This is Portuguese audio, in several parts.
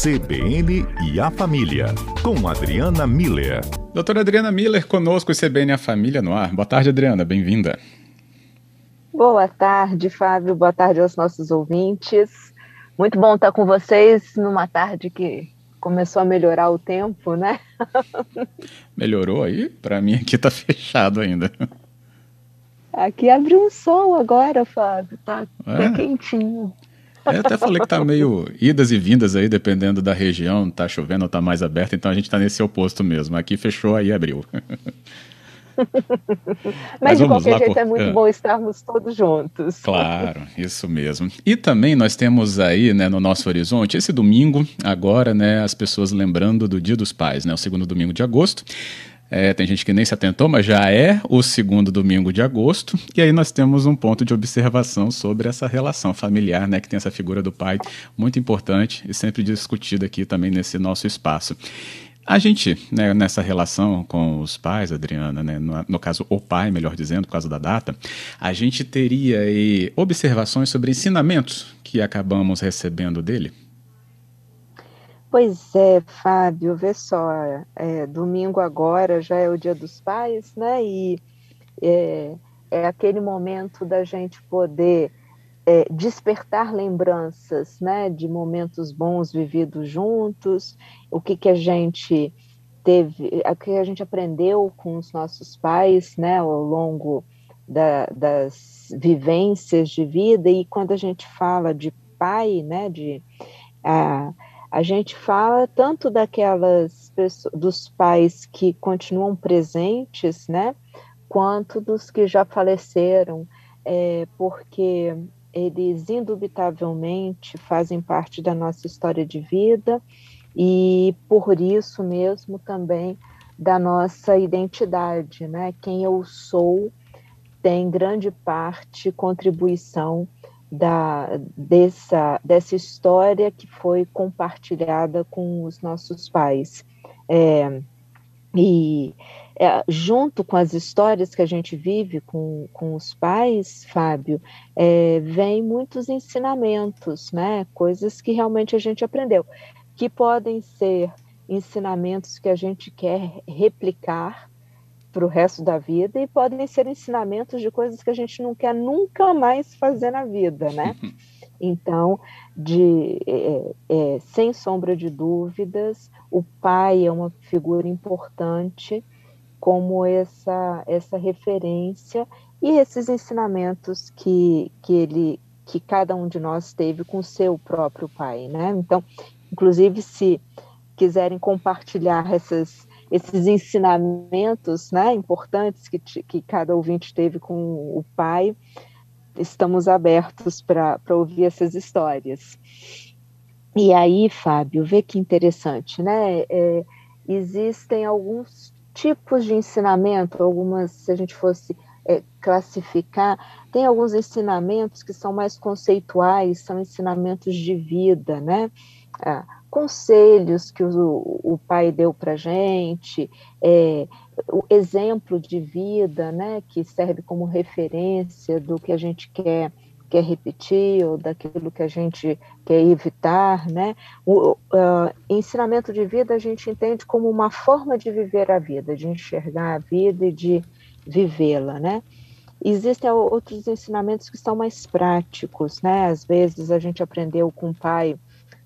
CBN e a Família, com Adriana Miller. Doutora Adriana Miller, conosco, CBN e a Família no ar. Boa tarde, Adriana, bem-vinda. Boa tarde, Fábio. Boa tarde aos nossos ouvintes. Muito bom estar com vocês numa tarde que começou a melhorar o tempo, né? Melhorou aí? Para mim aqui tá fechado ainda. Aqui abriu um sol agora, Fábio. Tá, é. quentinho. Eu até falei que tá meio idas e vindas aí, dependendo da região, tá chovendo ou tá mais aberto, então a gente tá nesse oposto mesmo. Aqui fechou, aí abriu. Mas, Mas de qualquer lá, jeito por... é muito é. bom estarmos todos juntos. Claro, isso mesmo. E também nós temos aí, né, no nosso horizonte, esse domingo, agora, né, as pessoas lembrando do Dia dos Pais, né, o segundo domingo de agosto. É, tem gente que nem se atentou, mas já é o segundo domingo de agosto. E aí nós temos um ponto de observação sobre essa relação familiar, né? Que tem essa figura do pai muito importante e sempre discutida aqui também nesse nosso espaço. A gente, né, nessa relação com os pais, Adriana, né, no, no, caso o pai, melhor dizendo, por causa da data, a gente teria aí observações sobre ensinamentos que acabamos recebendo dele? Pois é, Fábio, vê só, é, domingo agora já é o dia dos pais, né? E é, é aquele momento da gente poder é, despertar lembranças, né? De momentos bons vividos juntos, o que que a gente teve, o que a gente aprendeu com os nossos pais, né? Ao longo da, das vivências de vida e quando a gente fala de pai, né? De a gente fala tanto daquelas pessoas, dos pais que continuam presentes, né, quanto dos que já faleceram, é, porque eles indubitavelmente fazem parte da nossa história de vida e por isso mesmo também da nossa identidade, né? Quem eu sou tem grande parte contribuição da, dessa, dessa história que foi compartilhada com os nossos pais. É, e é, junto com as histórias que a gente vive com, com os pais, Fábio, é, vem muitos ensinamentos, né? Coisas que realmente a gente aprendeu, que podem ser ensinamentos que a gente quer replicar para o resto da vida e podem ser ensinamentos de coisas que a gente não quer nunca mais fazer na vida, né? Então, de, é, é, sem sombra de dúvidas, o pai é uma figura importante como essa, essa referência e esses ensinamentos que, que ele que cada um de nós teve com o seu próprio pai, né? Então, inclusive se quiserem compartilhar essas esses ensinamentos né, importantes que, que cada ouvinte teve com o pai, estamos abertos para ouvir essas histórias. E aí, Fábio, vê que interessante, né? É, existem alguns tipos de ensinamento, algumas, se a gente fosse é, classificar, tem alguns ensinamentos que são mais conceituais, são ensinamentos de vida, né? Ah, conselhos que o, o pai deu para gente, é, o exemplo de vida, né, que serve como referência do que a gente quer quer repetir ou daquilo que a gente quer evitar, né? O uh, ensinamento de vida a gente entende como uma forma de viver a vida, de enxergar a vida e de vivê-la, né? Existem outros ensinamentos que são mais práticos, né? Às vezes a gente aprendeu com o pai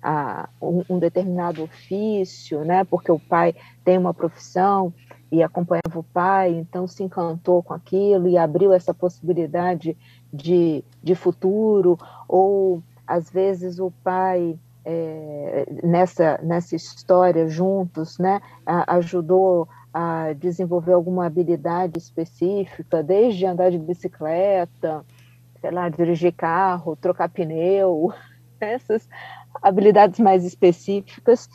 a, um, um, determinado ofício, né? Porque o pai tem uma profissão e acompanhava o pai, então se encantou com aquilo e abriu essa possibilidade de, de futuro, ou às vezes o pai é, nessa, nessa história juntos, né, a, ajudou a desenvolver alguma habilidade específica, desde andar de bicicleta, sei lá, dirigir carro, trocar pneu, essas habilidades mais específicas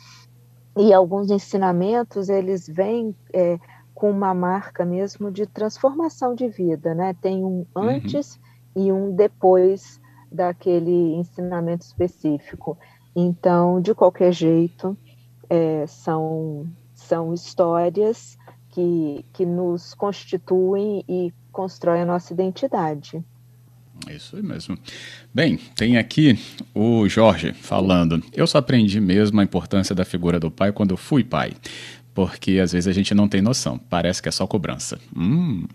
e alguns ensinamentos eles vêm é, com uma marca mesmo de transformação de vida, né? Tem um uhum. antes uhum. e um depois daquele ensinamento específico. Então, de qualquer jeito, é, são, são histórias que, que nos constituem e constroem a nossa identidade. É isso mesmo. Bem, tem aqui o Jorge falando. Eu só aprendi mesmo a importância da figura do pai quando eu fui pai. Porque às vezes a gente não tem noção. Parece que é só cobrança. Hum.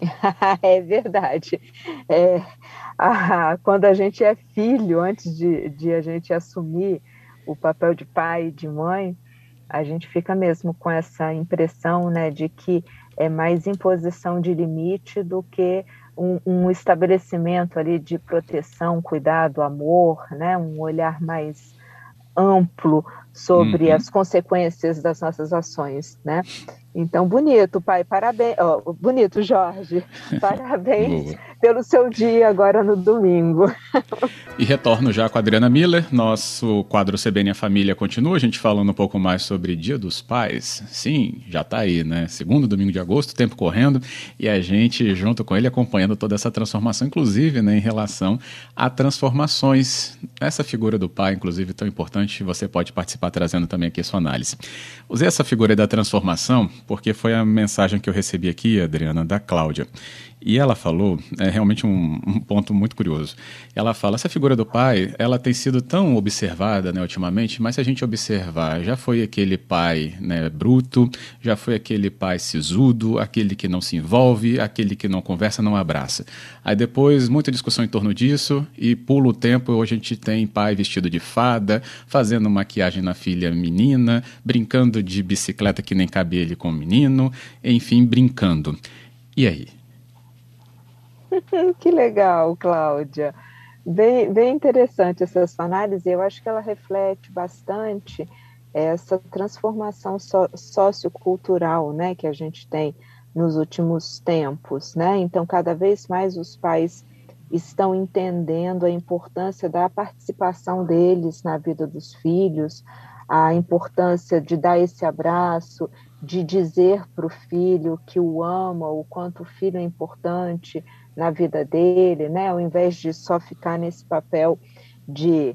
é verdade. É, ah, quando a gente é filho, antes de, de a gente assumir o papel de pai e de mãe, a gente fica mesmo com essa impressão né, de que é mais imposição de limite do que um, um, estabelecimento ali de proteção, cuidado, amor, né, um olhar mais amplo sobre uhum. as consequências das nossas ações, né? Então, bonito, pai, parabéns. Oh, bonito, Jorge, parabéns pelo seu dia agora no domingo. e retorno já com a Adriana Miller. Nosso quadro CBN a Família continua. A gente falando um pouco mais sobre Dia dos Pais. Sim, já está aí, né? Segundo domingo de agosto, tempo correndo. E a gente, junto com ele, acompanhando toda essa transformação, inclusive né, em relação a transformações. Essa figura do pai, inclusive, tão importante, você pode participar trazendo também aqui a sua análise. Usei essa figura da transformação porque foi a mensagem que eu recebi aqui, Adriana, da Cláudia. E ela falou, é realmente um, um, ponto muito curioso. Ela fala, essa figura do pai, ela tem sido tão observada, né, ultimamente, mas se a gente observar, já foi aquele pai, né, bruto, já foi aquele pai sisudo, aquele que não se envolve, aquele que não conversa, não abraça. Aí depois, muita discussão em torno disso, e pula o tempo, hoje a gente tem pai vestido de fada, fazendo maquiagem na filha menina, brincando de bicicleta que nem cabe ele com o menino, enfim, brincando. E aí? que legal, Cláudia. Bem, bem interessante essa sua análise. Eu acho que ela reflete bastante essa transformação so, sociocultural né, que a gente tem nos últimos tempos. Né? Então, cada vez mais os pais estão entendendo a importância da participação deles na vida dos filhos, a importância de dar esse abraço, de dizer para o filho que o ama, o quanto o filho é importante, na vida dele, né? Ao invés de só ficar nesse papel de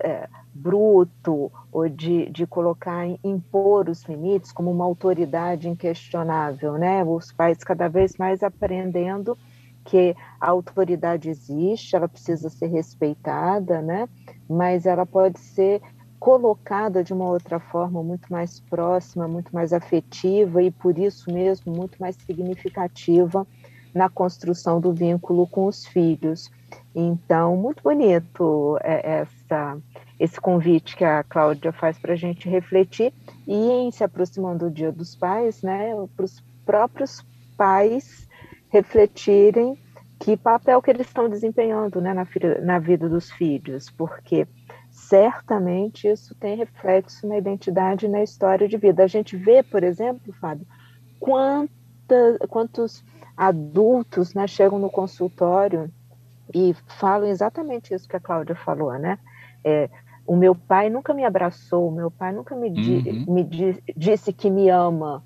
é, bruto ou de, de colocar, impor os limites como uma autoridade inquestionável, né? Os pais cada vez mais aprendendo que a autoridade existe, ela precisa ser respeitada, né? Mas ela pode ser colocada de uma outra forma muito mais próxima, muito mais afetiva e por isso mesmo muito mais significativa na construção do vínculo com os filhos. Então, muito bonito é, essa, esse convite que a Cláudia faz para a gente refletir e em se aproximando do Dia dos Pais, né, para os próprios pais refletirem que papel que eles estão desempenhando né, na, na vida dos filhos, porque certamente isso tem reflexo na identidade e na história de vida. A gente vê, por exemplo, Fábio, quanta, quantos adultos né, chegam no consultório e falam exatamente isso que a Cláudia falou, né? É, o meu pai nunca me abraçou, o meu pai nunca me, di uhum. me di disse que me ama,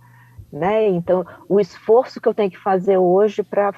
né? Então, o esforço que eu tenho que fazer hoje para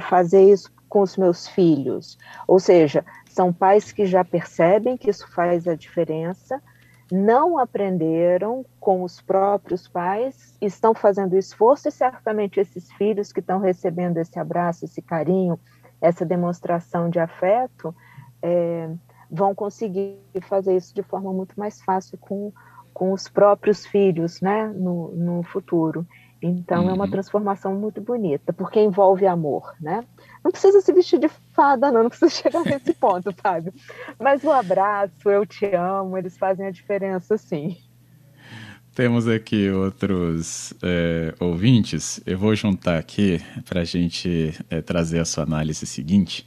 fazer isso com os meus filhos, ou seja, são pais que já percebem que isso faz a diferença, não aprenderam com os próprios pais, estão fazendo esforço e certamente esses filhos que estão recebendo esse abraço, esse carinho, essa demonstração de afeto, é, vão conseguir fazer isso de forma muito mais fácil com, com os próprios filhos, né, no, no futuro. Então uhum. é uma uhum. transformação muito bonita, porque envolve amor, né? Não precisa se vestir de fada, não, não precisa chegar nesse ponto, Fábio. Mas o abraço, eu te amo, eles fazem a diferença, sim. Temos aqui outros é, ouvintes. Eu vou juntar aqui para a gente é, trazer a sua análise seguinte.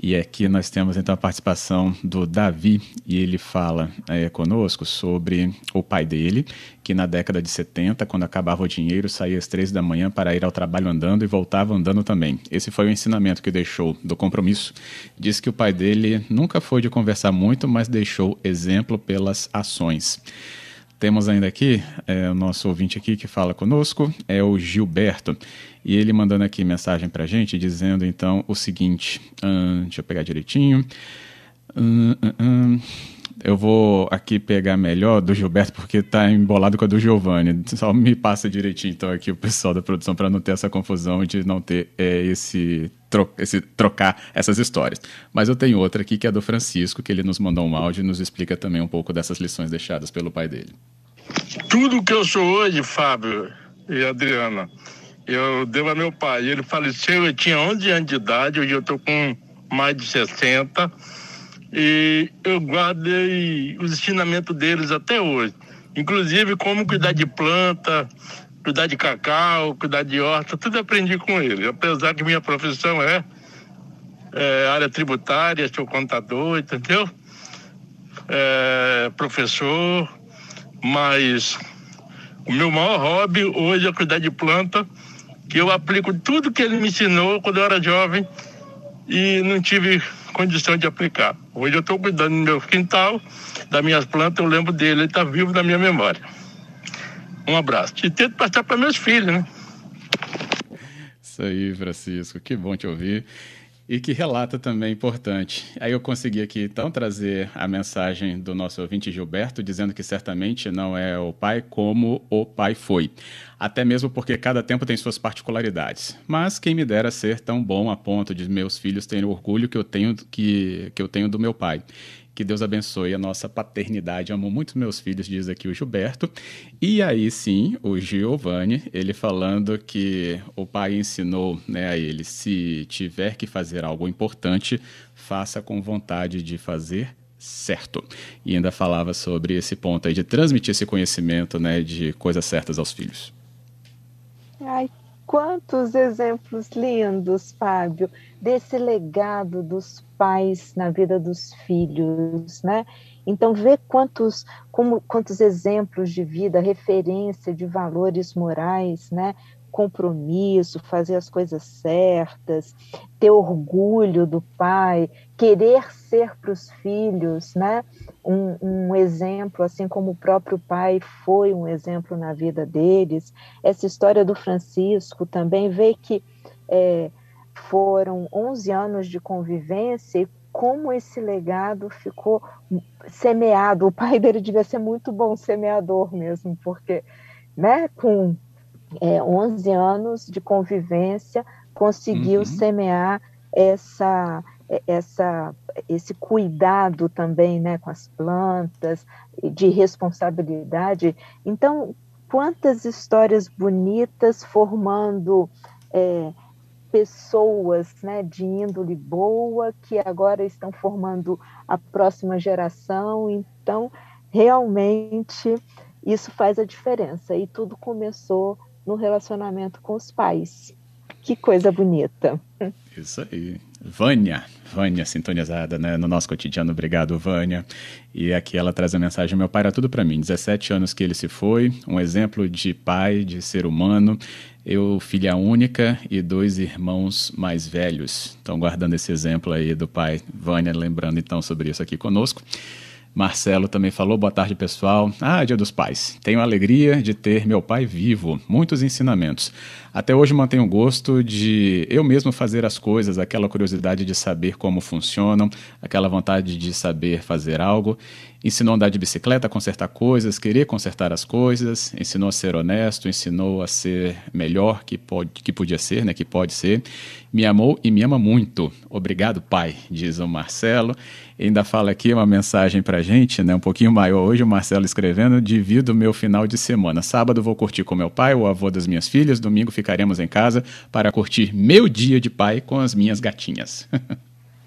E aqui nós temos então a participação do Davi, e ele fala é, conosco sobre o pai dele, que na década de 70, quando acabava o dinheiro, saía às três da manhã para ir ao trabalho andando e voltava andando também. Esse foi o ensinamento que deixou do compromisso. Diz que o pai dele nunca foi de conversar muito, mas deixou exemplo pelas ações. Temos ainda aqui é, o nosso ouvinte aqui que fala conosco, é o Gilberto. E ele mandando aqui mensagem para gente, dizendo então o seguinte: deixa eu pegar direitinho. Eu vou aqui pegar melhor do Gilberto, porque tá embolado com a do Giovanni. Só me passa direitinho, então, aqui o pessoal da produção, para não ter essa confusão de não ter é, esse, tro esse trocar essas histórias. Mas eu tenho outra aqui que é do Francisco, que ele nos mandou um áudio e nos explica também um pouco dessas lições deixadas pelo pai dele. Tudo que eu sou hoje, Fábio e Adriana, eu devo a meu pai. Ele faleceu, eu tinha 11 anos de idade, hoje eu estou com mais de 60 e eu guardei os ensinamentos deles até hoje. Inclusive como cuidar de planta, cuidar de cacau, cuidar de horta, tudo aprendi com ele. Apesar que minha profissão é, é área tributária, sou contador, entendeu? É, professor, mas o meu maior hobby hoje é cuidar de planta, que eu aplico tudo que ele me ensinou quando eu era jovem e não tive condição de aplicar. Hoje eu estou cuidando do meu quintal, das minhas plantas, eu lembro dele, ele está vivo na minha memória. Um abraço. E tento passar para meus filhos, né? Isso aí, Francisco, que bom te ouvir. E que relata também importante. Aí eu consegui aqui então trazer a mensagem do nosso ouvinte Gilberto, dizendo que certamente não é o pai como o pai foi. Até mesmo porque cada tempo tem suas particularidades. Mas quem me dera ser tão bom a ponto de meus filhos terem o orgulho que eu tenho, que, que eu tenho do meu pai. Que Deus abençoe a nossa paternidade. Amo muito meus filhos, diz aqui o Gilberto. E aí sim, o Giovanni, ele falando que o pai ensinou né, a ele: se tiver que fazer algo importante, faça com vontade de fazer certo. E ainda falava sobre esse ponto aí de transmitir esse conhecimento né, de coisas certas aos filhos. Ai, quantos exemplos lindos, Fábio, desse legado dos pais na vida dos filhos, né? Então, ver quantos, como, quantos exemplos de vida, referência de valores morais, né? compromisso, fazer as coisas certas, ter orgulho do pai, querer ser para os filhos, né? Um, um, exemplo, assim como o próprio pai foi um exemplo na vida deles. Essa história do Francisco também vê que é, foram 11 anos de convivência e como esse legado ficou semeado. O pai dele devia ser muito bom semeador mesmo, porque né, com é, 11 anos de convivência conseguiu uhum. semear essa, essa, esse cuidado também né, com as plantas, de responsabilidade. Então, quantas histórias bonitas formando. É, pessoas né, de índole boa que agora estão formando a próxima geração. Então, realmente, isso faz a diferença. E tudo começou no relacionamento com os pais. Que coisa bonita. Isso aí. Vânia, Vânia sintonizada né, no nosso cotidiano. Obrigado, Vânia. E aqui ela traz a mensagem: Meu pai era tudo para mim. 17 anos que ele se foi, um exemplo de pai, de ser humano. Eu, filha única e dois irmãos mais velhos. Então, guardando esse exemplo aí do pai, Vânia, lembrando então sobre isso aqui conosco. Marcelo também falou, boa tarde pessoal. Ah, dia dos pais. Tenho a alegria de ter meu pai vivo, muitos ensinamentos. Até hoje mantenho o gosto de eu mesmo fazer as coisas, aquela curiosidade de saber como funcionam, aquela vontade de saber fazer algo. Ensinou a andar de bicicleta, a consertar coisas, querer consertar as coisas, ensinou a ser honesto, ensinou a ser melhor que, pode, que podia ser, né, que pode ser. Me amou e me ama muito. Obrigado, pai, diz o Marcelo. E ainda fala aqui uma mensagem pra gente, né, um pouquinho maior hoje, o Marcelo escrevendo, divido meu final de semana. Sábado vou curtir com meu pai, o avô das minhas filhas, domingo ficaremos em casa para curtir meu dia de pai com as minhas gatinhas.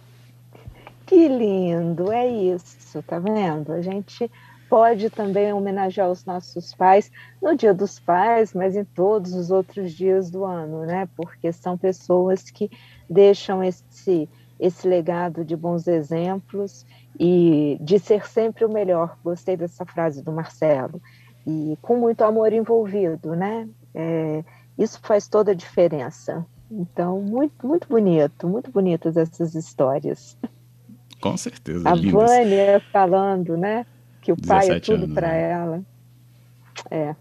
que lindo, é isso, tá vendo? A gente pode também homenagear os nossos pais no Dia dos Pais, mas em todos os outros dias do ano, né? Porque são pessoas que deixam esse esse legado de bons exemplos e de ser sempre o melhor. Gostei dessa frase do Marcelo. E com muito amor envolvido, né? É, isso faz toda a diferença. Então, muito, muito bonito, muito bonitas essas histórias. Com certeza. A lindas. Vânia falando, né? Que o pai é tudo para ela. É.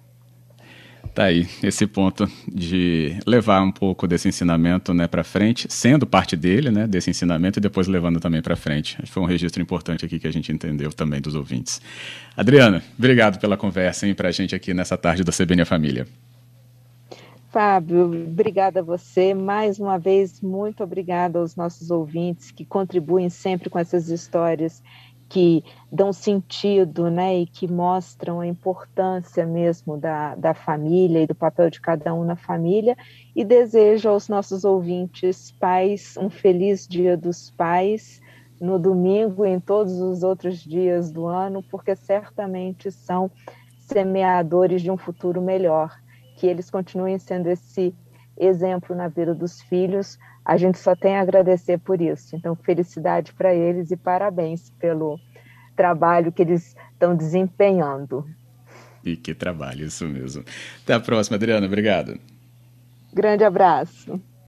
Tá aí, esse ponto de levar um pouco desse ensinamento né, para frente, sendo parte dele, né, desse ensinamento, e depois levando também para frente. Acho que foi um registro importante aqui que a gente entendeu também dos ouvintes. Adriana, obrigado pela conversa para a gente aqui nessa tarde da CBN Família. Fábio, obrigada a você. Mais uma vez, muito obrigada aos nossos ouvintes que contribuem sempre com essas histórias que dão sentido né, e que mostram a importância mesmo da, da família e do papel de cada um na família. E desejo aos nossos ouvintes pais um feliz Dia dos Pais no domingo e em todos os outros dias do ano, porque certamente são semeadores de um futuro melhor. Que eles continuem sendo esse exemplo na vida dos filhos, a gente só tem a agradecer por isso. Então, felicidade para eles e parabéns pelo trabalho que eles estão desempenhando. E que trabalho, isso mesmo. Até a próxima, Adriana. Obrigado. Grande abraço.